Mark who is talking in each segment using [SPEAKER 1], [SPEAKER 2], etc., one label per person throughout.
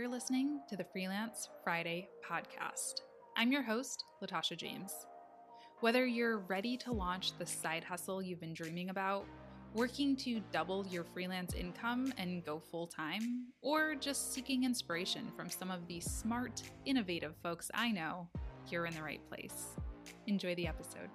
[SPEAKER 1] You're listening to the Freelance Friday podcast. I'm your host, Latasha James. Whether you're ready to launch the side hustle you've been dreaming about, working to double your freelance income and go full time, or just seeking inspiration from some of the smart, innovative folks I know, you're in the right place. Enjoy the episode.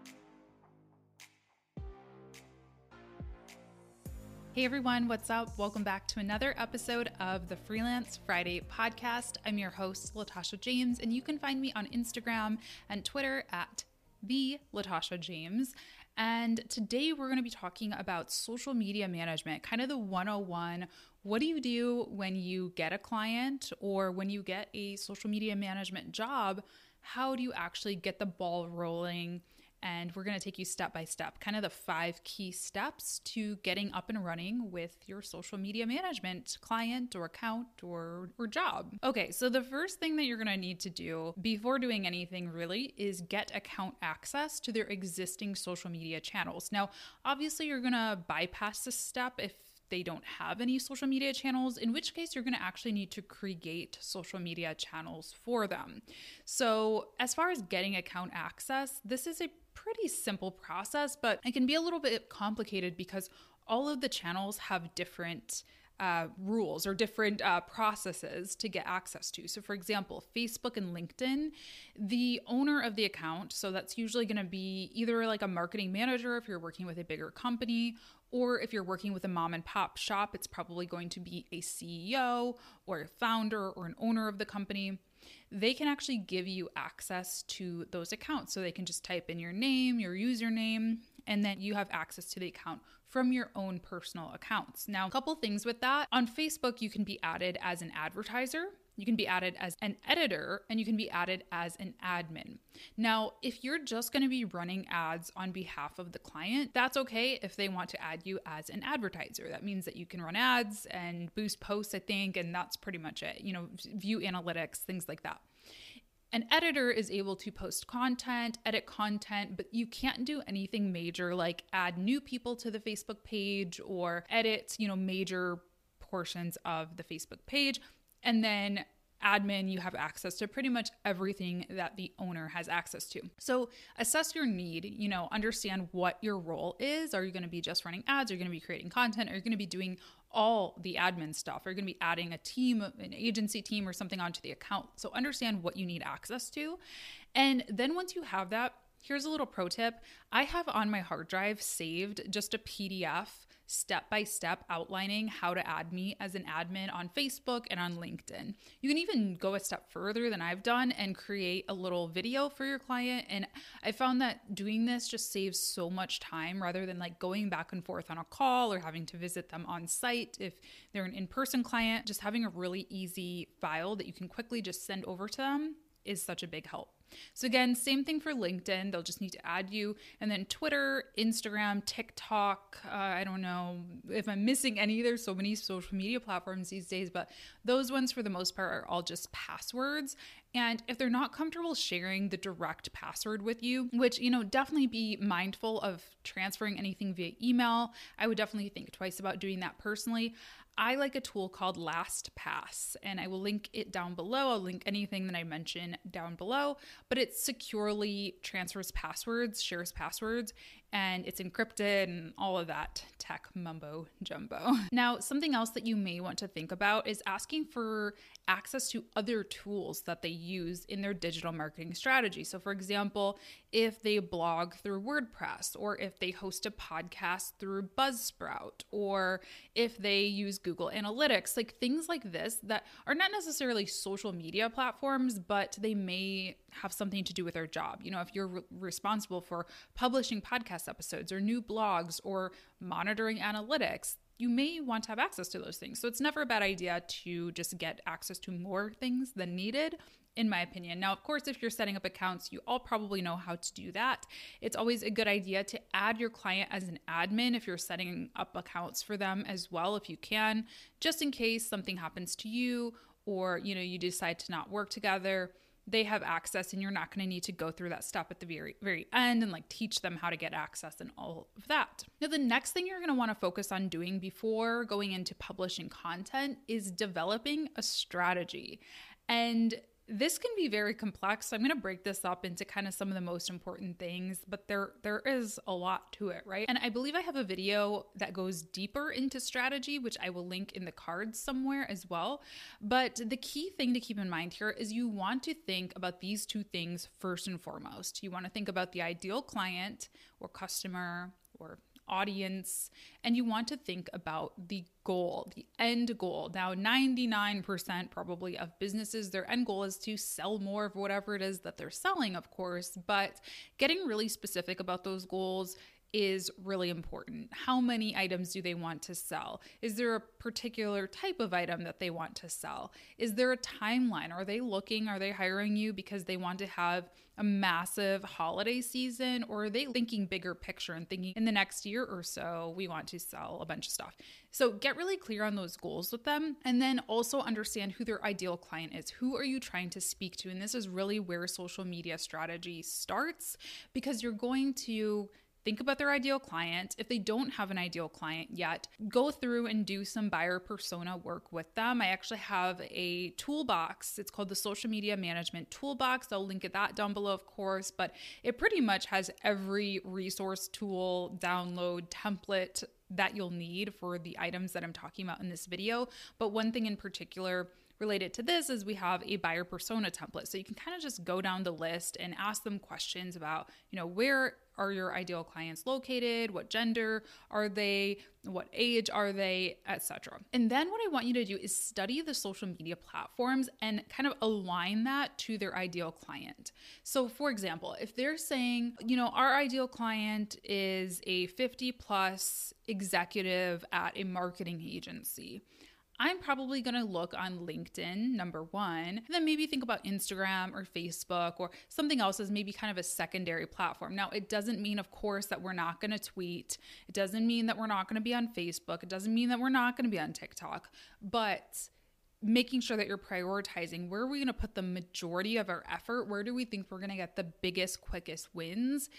[SPEAKER 1] Hey everyone, what's up? Welcome back to another episode of the Freelance Friday podcast. I'm your host, Latasha James, and you can find me on Instagram and Twitter at the Latasha James. And today we're going to be talking about social media management, kind of the 101. What do you do when you get a client or when you get a social media management job? How do you actually get the ball rolling? And we're going to take you step by step, kind of the five key steps to getting up and running with your social media management client or account or, or job. Okay, so the first thing that you're going to need to do before doing anything really is get account access to their existing social media channels. Now, obviously, you're going to bypass this step if they don't have any social media channels, in which case you're going to actually need to create social media channels for them. So, as far as getting account access, this is a pretty simple process, but it can be a little bit complicated because all of the channels have different uh, rules or different uh, processes to get access to. So, for example, Facebook and LinkedIn, the owner of the account, so that's usually going to be either like a marketing manager if you're working with a bigger company, or if you're working with a mom and pop shop, it's probably going to be a CEO or a founder or an owner of the company they can actually give you access to those accounts. So they can just type in your name, your username, and then you have access to the account from your own personal accounts. Now, a couple things with that. On Facebook, you can be added as an advertiser. You can be added as an editor and you can be added as an admin. Now, if you're just going to be running ads on behalf of the client, that's okay if they want to add you as an advertiser. That means that you can run ads and boost posts, I think, and that's pretty much it. You know, view analytics, things like that. An editor is able to post content, edit content, but you can't do anything major like add new people to the Facebook page or edit, you know, major portions of the Facebook page. And then admin, you have access to pretty much everything that the owner has access to. So assess your need, you know, understand what your role is. Are you going to be just running ads? Are you going to be creating content? Are you going to be doing all the admin stuff? You're you going to be adding a team, an agency team or something onto the account? So understand what you need access to. And then once you have that, here's a little pro tip. I have on my hard drive saved just a PDF step by step outlining how to add me as an admin on Facebook and on LinkedIn. You can even go a step further than I've done and create a little video for your client. And I found that doing this just saves so much time rather than like going back and forth on a call or having to visit them on site if they're an in person client. Just having a really easy file that you can quickly just send over to them is such a big help. So, again, same thing for LinkedIn. They'll just need to add you. And then Twitter, Instagram, TikTok. Uh, I don't know if I'm missing any. There's so many social media platforms these days, but those ones for the most part are all just passwords. And if they're not comfortable sharing the direct password with you, which, you know, definitely be mindful of transferring anything via email, I would definitely think twice about doing that personally. I like a tool called LastPass, and I will link it down below. I'll link anything that I mention down below, but it securely transfers passwords, shares passwords, and it's encrypted and all of that tech mumbo jumbo. Now, something else that you may want to think about is asking for access to other tools that they use in their digital marketing strategy. So, for example, if they blog through WordPress, or if they host a podcast through Buzzsprout, or if they use Google Analytics, like things like this that are not necessarily social media platforms, but they may have something to do with their job. You know, if you're re- responsible for publishing podcast episodes or new blogs or monitoring analytics, you may want to have access to those things. So it's never a bad idea to just get access to more things than needed in my opinion. Now, of course, if you're setting up accounts, you all probably know how to do that. It's always a good idea to add your client as an admin if you're setting up accounts for them as well if you can, just in case something happens to you or, you know, you decide to not work together they have access and you're not going to need to go through that step at the very very end and like teach them how to get access and all of that. Now the next thing you're going to want to focus on doing before going into publishing content is developing a strategy. And this can be very complex. So I'm going to break this up into kind of some of the most important things, but there there is a lot to it, right? And I believe I have a video that goes deeper into strategy, which I will link in the cards somewhere as well. But the key thing to keep in mind here is you want to think about these two things first and foremost. You want to think about the ideal client or customer or audience and you want to think about the goal, the end goal. Now, 99% probably of businesses, their end goal is to sell more of whatever it is that they're selling, of course, but getting really specific about those goals is really important. How many items do they want to sell? Is there a particular type of item that they want to sell? Is there a timeline? Are they looking, are they hiring you because they want to have a massive holiday season or are they thinking bigger picture and thinking in the next year or so we want to sell a bunch of stuff? So get really clear on those goals with them and then also understand who their ideal client is. Who are you trying to speak to? And this is really where social media strategy starts because you're going to think about their ideal client. If they don't have an ideal client yet, go through and do some buyer persona work with them. I actually have a toolbox. It's called the Social Media Management Toolbox. I'll link at that down below, of course, but it pretty much has every resource, tool, download, template that you'll need for the items that I'm talking about in this video. But one thing in particular, related to this is we have a buyer persona template. So you can kind of just go down the list and ask them questions about, you know, where are your ideal clients located? What gender are they? What age are they, etc. And then what I want you to do is study the social media platforms and kind of align that to their ideal client. So for example, if they're saying, you know, our ideal client is a 50 plus executive at a marketing agency I'm probably going to look on LinkedIn, number one, and then maybe think about Instagram or Facebook or something else as maybe kind of a secondary platform. Now, it doesn't mean, of course, that we're not going to tweet. It doesn't mean that we're not going to be on Facebook. It doesn't mean that we're not going to be on TikTok. But making sure that you're prioritizing where are we going to put the majority of our effort? Where do we think we're going to get the biggest, quickest wins?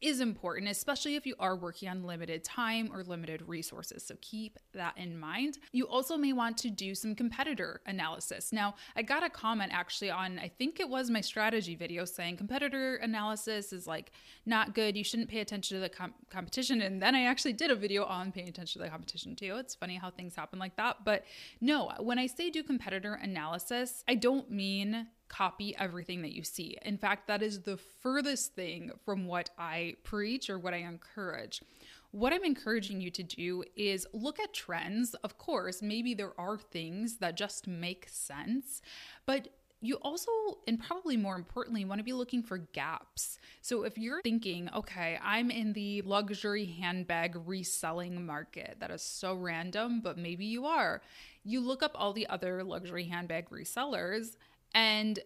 [SPEAKER 1] Is important, especially if you are working on limited time or limited resources. So keep that in mind. You also may want to do some competitor analysis. Now, I got a comment actually on, I think it was my strategy video saying competitor analysis is like not good. You shouldn't pay attention to the com- competition. And then I actually did a video on paying attention to the competition too. It's funny how things happen like that. But no, when I say do competitor analysis, I don't mean copy everything that you see. In fact, that is the furthest thing from what I preach or what I encourage. What I'm encouraging you to do is look at trends. Of course, maybe there are things that just make sense, but you also, and probably more importantly, want to be looking for gaps. So if you're thinking, okay, I'm in the luxury handbag reselling market, that is so random, but maybe you are. You look up all the other luxury handbag resellers and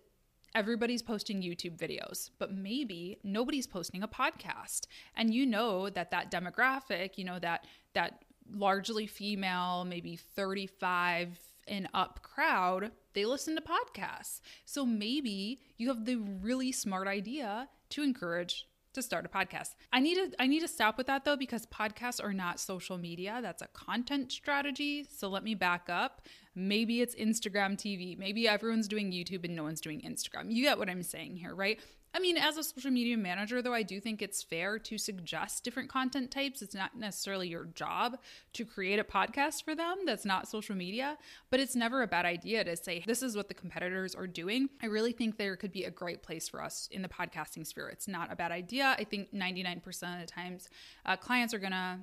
[SPEAKER 1] everybody's posting YouTube videos, but maybe nobody's posting a podcast. And you know that that demographic, you know that that largely female, maybe 35 and up crowd, they listen to podcasts. So maybe you have the really smart idea to encourage to start a podcast. I need to I need to stop with that though because podcasts are not social media. That's a content strategy. So let me back up. Maybe it's Instagram TV. Maybe everyone's doing YouTube and no one's doing Instagram. You get what I'm saying here, right? I mean, as a social media manager, though, I do think it's fair to suggest different content types. It's not necessarily your job to create a podcast for them that's not social media, but it's never a bad idea to say, this is what the competitors are doing. I really think there could be a great place for us in the podcasting sphere. It's not a bad idea. I think 99% of the times, uh, clients are going to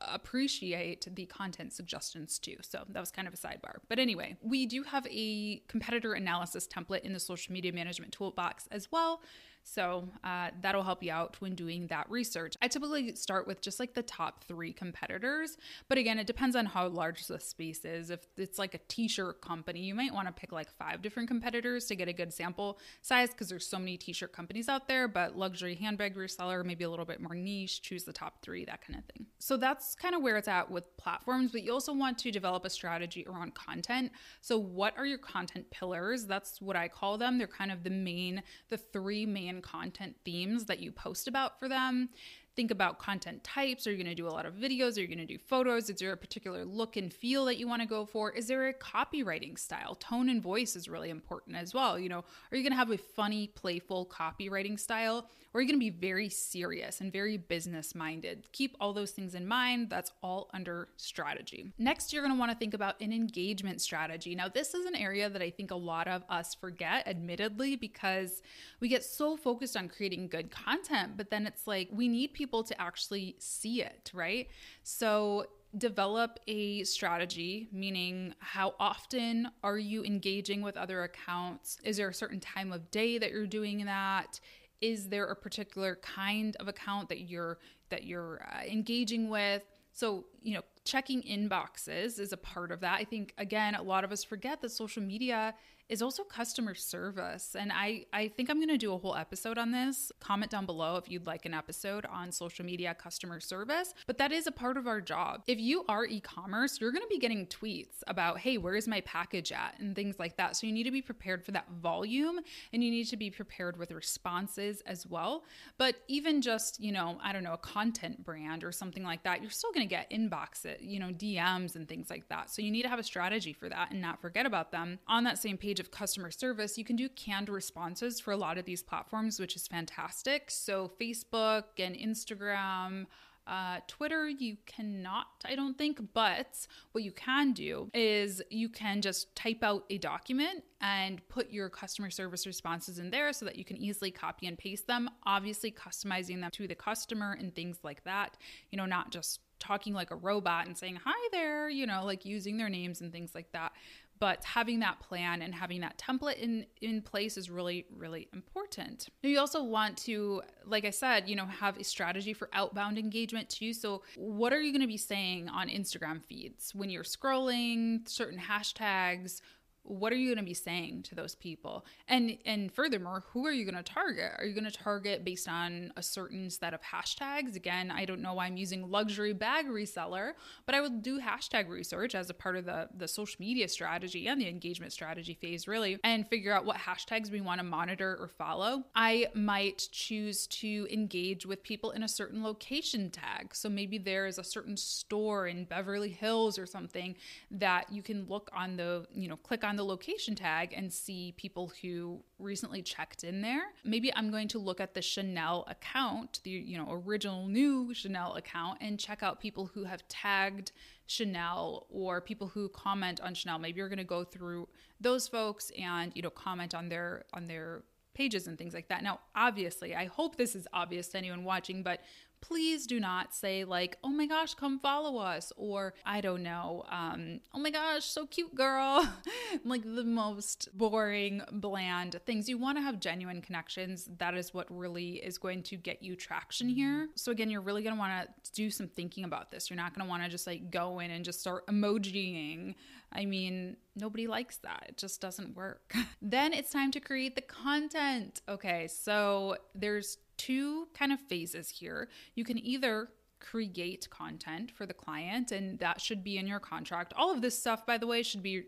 [SPEAKER 1] appreciate the content suggestions too. So that was kind of a sidebar. But anyway, we do have a competitor analysis template in the social media management toolbox as well. So uh, that'll help you out when doing that research. I typically start with just like the top three competitors, but again, it depends on how large the space is. If it's like a t shirt company, you might want to pick like five different competitors to get a good sample size because there's so many t shirt companies out there, but luxury handbag reseller, maybe a little bit more niche, choose the top three, that kind of thing. So that's kind of where it's at with platforms, but you also want to develop a strategy around content. So, what are your content pillars? That's what I call them. They're kind of the main, the three main content themes that you post about for them think about content types. Are you going to do a lot of videos? Are you going to do photos? Is there a particular look and feel that you want to go for? Is there a copywriting style? Tone and voice is really important as well. You know, are you going to have a funny, playful copywriting style? Or are you going to be very serious and very business minded? Keep all those things in mind. That's all under strategy. Next, you're going to want to think about an engagement strategy. Now, this is an area that I think a lot of us forget, admittedly, because we get so focused on creating good content, but then it's like we need people people to actually see it, right? So develop a strategy, meaning how often are you engaging with other accounts? Is there a certain time of day that you're doing that? Is there a particular kind of account that you're that you're uh, engaging with? So, you know, checking inboxes is a part of that. I think again, a lot of us forget that social media is also customer service. And I, I think I'm going to do a whole episode on this. Comment down below if you'd like an episode on social media customer service. But that is a part of our job. If you are e commerce, you're going to be getting tweets about, hey, where's my package at? And things like that. So you need to be prepared for that volume and you need to be prepared with responses as well. But even just, you know, I don't know, a content brand or something like that, you're still going to get inboxes, you know, DMs and things like that. So you need to have a strategy for that and not forget about them. On that same page, of customer service, you can do canned responses for a lot of these platforms, which is fantastic. So, Facebook and Instagram. Uh, Twitter, you cannot, I don't think, but what you can do is you can just type out a document and put your customer service responses in there so that you can easily copy and paste them, obviously customizing them to the customer and things like that, you know, not just talking like a robot and saying hi there, you know, like using their names and things like that but having that plan and having that template in in place is really really important. You also want to like i said you know have a strategy for outbound engagement too. So what are you going to be saying on instagram feeds when you're scrolling certain hashtags what are you going to be saying to those people? And and furthermore who are you going to target? Are you going to target based on a certain set of hashtags? Again i don't know why i'm using luxury bag reseller but i will do hashtag research as a part of the the social media strategy and the engagement strategy phase really and figure out what hashtags we want to monitor or follow. I might choose to engage with people in a certain location tag. So maybe there is a certain store in beverly hills or something that you can look on the you know click on on the location tag and see people who recently checked in there. Maybe I'm going to look at the Chanel account, the you know original new Chanel account and check out people who have tagged Chanel or people who comment on Chanel. Maybe you're going to go through those folks and you know comment on their on their pages and things like that. Now, obviously, I hope this is obvious to anyone watching, but please do not say like oh my gosh come follow us or i don't know um, oh my gosh so cute girl. Like the most boring bland things. You want to have genuine connections. That is what really is going to get you traction here. So again you're really going to want to do some thinking about this. You're not going to want to just like go in and just start emojiing. I mean, nobody likes that. It just doesn't work. then it's time to create the content. Okay, so there's two kind of phases here. You can either create content for the client, and that should be in your contract. All of this stuff, by the way, should be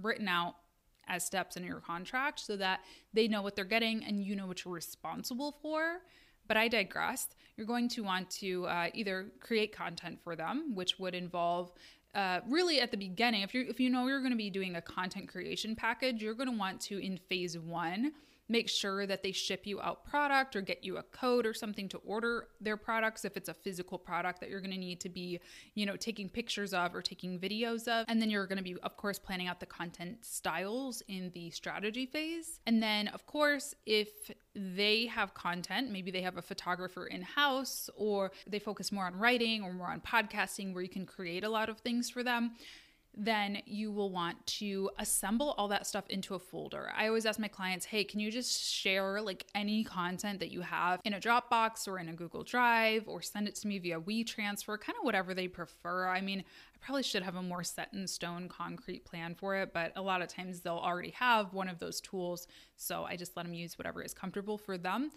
[SPEAKER 1] written out as steps in your contract so that they know what they're getting and you know what you're responsible for. But I digressed. You're going to want to uh, either create content for them, which would involve uh, really at the beginning. If you if you know you're going to be doing a content creation package, you're going to want to in phase one make sure that they ship you out product or get you a code or something to order their products if it's a physical product that you're going to need to be, you know, taking pictures of or taking videos of. And then you're going to be, of course, planning out the content styles in the strategy phase. And then, of course, if they have content, maybe they have a photographer in house or they focus more on writing or more on podcasting where you can create a lot of things for them then you will want to assemble all that stuff into a folder. I always ask my clients, hey, can you just share like any content that you have in a Dropbox or in a Google Drive or send it to me via WeTransfer, kind of whatever they prefer. I mean, I probably should have a more set in stone concrete plan for it, but a lot of times they'll already have one of those tools. So I just let them use whatever is comfortable for them.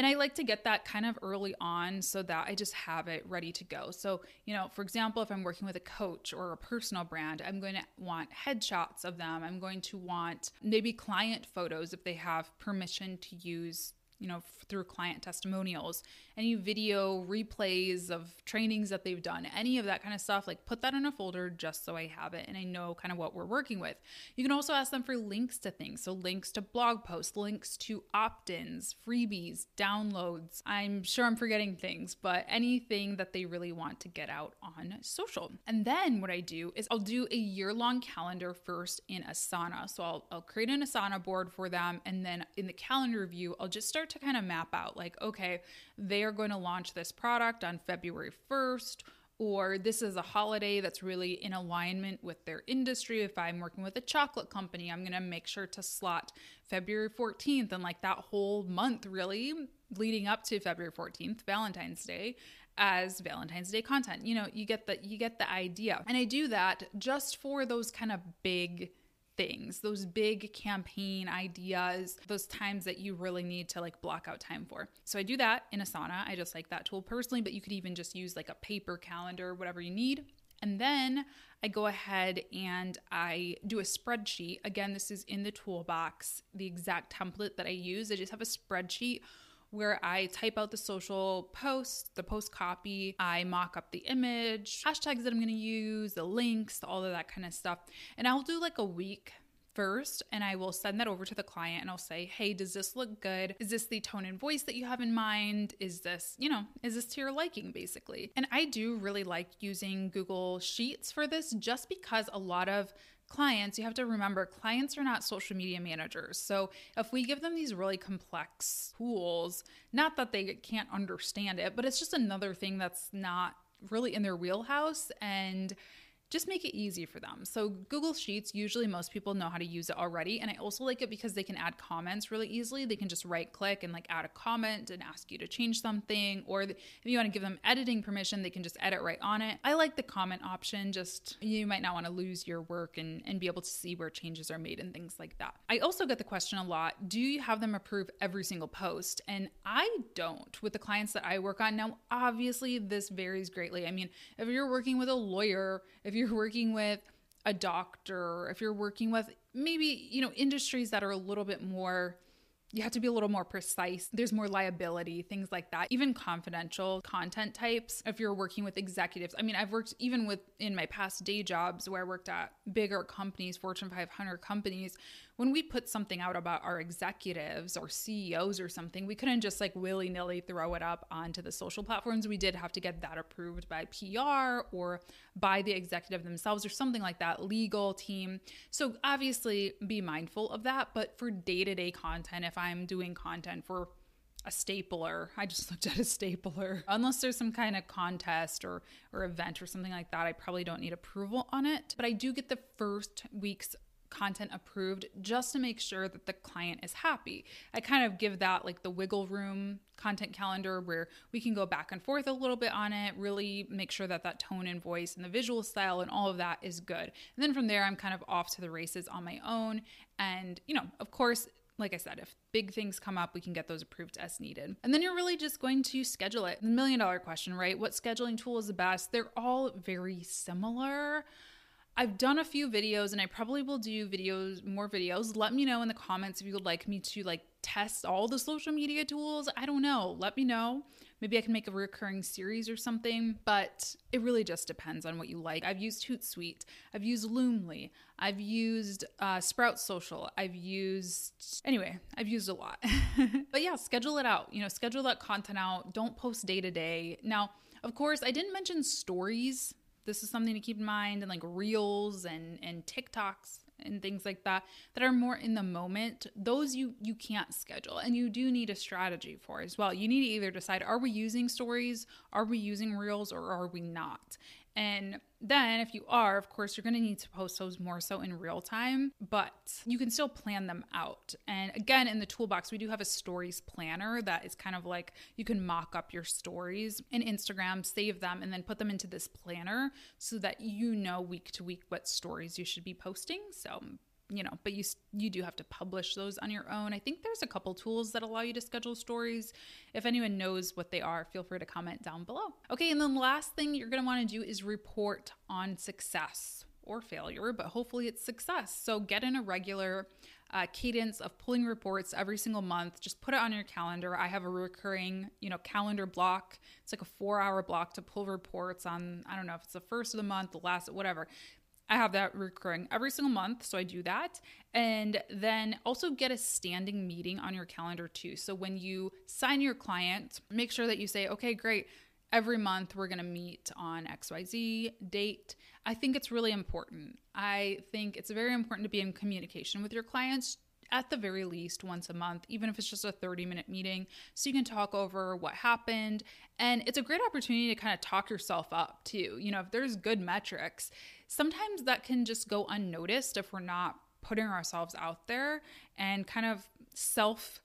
[SPEAKER 1] And I like to get that kind of early on so that I just have it ready to go. So, you know, for example, if I'm working with a coach or a personal brand, I'm going to want headshots of them. I'm going to want maybe client photos if they have permission to use you know, through client testimonials, any video replays of trainings that they've done, any of that kind of stuff, like put that in a folder just so I have it and I know kind of what we're working with. You can also ask them for links to things. So, links to blog posts, links to opt ins, freebies, downloads. I'm sure I'm forgetting things, but anything that they really want to get out on social. And then what I do is I'll do a year long calendar first in Asana. So, I'll, I'll create an Asana board for them. And then in the calendar view, I'll just start to kind of map out like, okay, they are going to launch this product on February 1st or this is a holiday that's really in alignment with their industry. If I'm working with a chocolate company, I'm going to make sure to slot February 14th and like that whole month really leading up to February 14th, Valentine's Day as Valentine's Day content. You know, you get the you get the idea. And I do that just for those kind of big things, those big campaign ideas, those times that you really need to like block out time for. So I do that in Asana. I just like that tool personally, but you could even just use like a paper calendar, whatever you need. And then I go ahead and I do a spreadsheet. Again, this is in the toolbox, the exact template that I use. I just have a spreadsheet where I type out the social post, the post copy, I mock up the image, hashtags that I'm going to use, the links, all of that kind of stuff. And I'll do like a week first and I will send that over to the client and I'll say, "Hey, does this look good? Is this the tone and voice that you have in mind? Is this, you know, is this to your liking basically?" And I do really like using Google Sheets for this just because a lot of clients, you have to remember clients are not social media managers. So if we give them these really complex tools, not that they can't understand it, but it's just another thing that's not really in their wheelhouse and just make it easy for them. So, Google Sheets, usually most people know how to use it already. And I also like it because they can add comments really easily. They can just right click and like add a comment and ask you to change something. Or if you want to give them editing permission, they can just edit right on it. I like the comment option, just you might not want to lose your work and, and be able to see where changes are made and things like that. I also get the question a lot do you have them approve every single post? And I don't with the clients that I work on. Now, obviously, this varies greatly. I mean, if you're working with a lawyer, if you're working with a doctor, if you're working with maybe, you know, industries that are a little bit more you have to be a little more precise. There's more liability, things like that. Even confidential content types, if you're working with executives. I mean, I've worked even with in my past day jobs where I worked at bigger companies, Fortune 500 companies, when we put something out about our executives or CEOs or something, we couldn't just like willy nilly throw it up onto the social platforms. We did have to get that approved by PR or by the executive themselves or something like that, legal team. So obviously be mindful of that. But for day to day content, if I'm doing content for a stapler. I just looked at a stapler. Unless there's some kind of contest or or event or something like that, I probably don't need approval on it. But I do get the first week's content approved just to make sure that the client is happy. I kind of give that like the wiggle room content calendar where we can go back and forth a little bit on it, really make sure that that tone and voice and the visual style and all of that is good. And then from there, I'm kind of off to the races on my own. And, you know, of course, like I said, if big things come up, we can get those approved as needed. And then you're really just going to schedule it. The million dollar question, right? What scheduling tool is the best? They're all very similar. I've done a few videos and I probably will do videos, more videos. Let me know in the comments if you would like me to like test all the social media tools. I don't know. Let me know. Maybe I can make a recurring series or something, but it really just depends on what you like. I've used Hootsuite, I've used Loomly, I've used uh, Sprout Social, I've used, anyway, I've used a lot. but yeah, schedule it out. You know, schedule that content out. Don't post day to day. Now, of course, I didn't mention stories this is something to keep in mind and like reels and and TikToks and things like that that are more in the moment those you you can't schedule and you do need a strategy for as well. You need to either decide are we using stories are we using reels or are we not And then, if you are, of course, you're going to need to post those more so in real time, but you can still plan them out. And again, in the toolbox, we do have a stories planner that is kind of like you can mock up your stories in Instagram, save them, and then put them into this planner so that you know week to week what stories you should be posting. So, you know, but you you do have to publish those on your own. I think there's a couple tools that allow you to schedule stories. If anyone knows what they are, feel free to comment down below. Okay, and then the last thing you're going to want to do is report on success or failure, but hopefully it's success. So get in a regular uh, cadence of pulling reports every single month. Just put it on your calendar. I have a recurring, you know, calendar block. It's like a four-hour block to pull reports on. I don't know if it's the first of the month, the last, whatever. I have that recurring every single month. So I do that. And then also get a standing meeting on your calendar too. So when you sign your client, make sure that you say, okay, great. Every month we're going to meet on XYZ date. I think it's really important. I think it's very important to be in communication with your clients at the very least once a month, even if it's just a 30 minute meeting, so you can talk over what happened. And it's a great opportunity to kind of talk yourself up too. You know, if there's good metrics, sometimes that can just go unnoticed if we're not putting ourselves out there and kind of self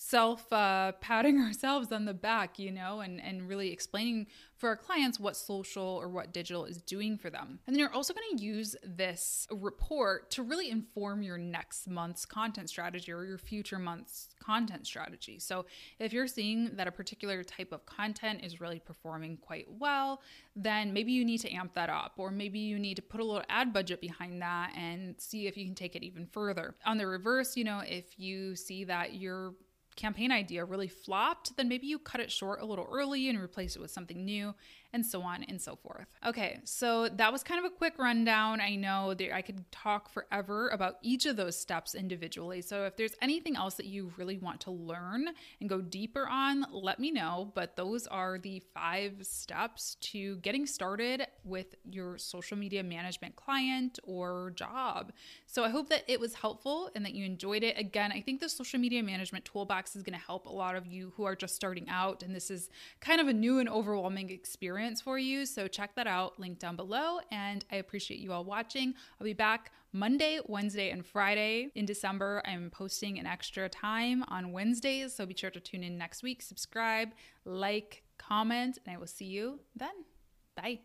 [SPEAKER 1] self uh, patting ourselves on the back, you know, and, and really explaining for our clients what social or what digital is doing for them. And then you're also going to use this report to really inform your next month's content strategy or your future month's content strategy. So if you're seeing that a particular type of content is really performing quite well, then maybe you need to amp that up, or maybe you need to put a little ad budget behind that and see if you can take it even further. On the reverse, you know, if you see that you're campaign idea really flopped, then maybe you cut it short a little early and replace it with something new and so on and so forth. Okay, so that was kind of a quick rundown. I know that I could talk forever about each of those steps individually. So if there's anything else that you really want to learn and go deeper on, let me know. But those are the five steps to getting started with your social media management client or job. So I hope that it was helpful and that you enjoyed it. Again, I think the social media management toolbox is going to help a lot of you who are just starting out. And this is kind of a new and overwhelming experience for you. So check that out, link down below. And I appreciate you all watching. I'll be back Monday, Wednesday, and Friday in December. I'm posting an extra time on Wednesdays. So be sure to tune in next week, subscribe, like, comment, and I will see you then. Bye.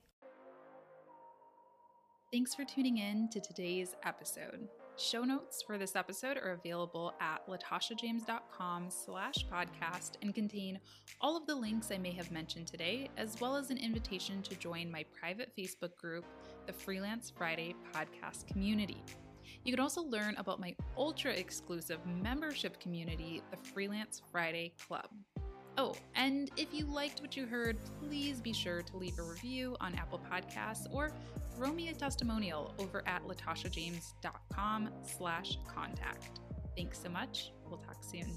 [SPEAKER 1] Thanks for tuning in to today's episode. Show notes for this episode are available at latashajames.com slash podcast and contain all of the links I may have mentioned today, as well as an invitation to join my private Facebook group, the Freelance Friday Podcast Community. You can also learn about my ultra exclusive membership community, the Freelance Friday Club. Oh, and if you liked what you heard, please be sure to leave a review on Apple Podcasts or throw me a testimonial over at latashajames.com slash contact. Thanks so much. We'll talk soon.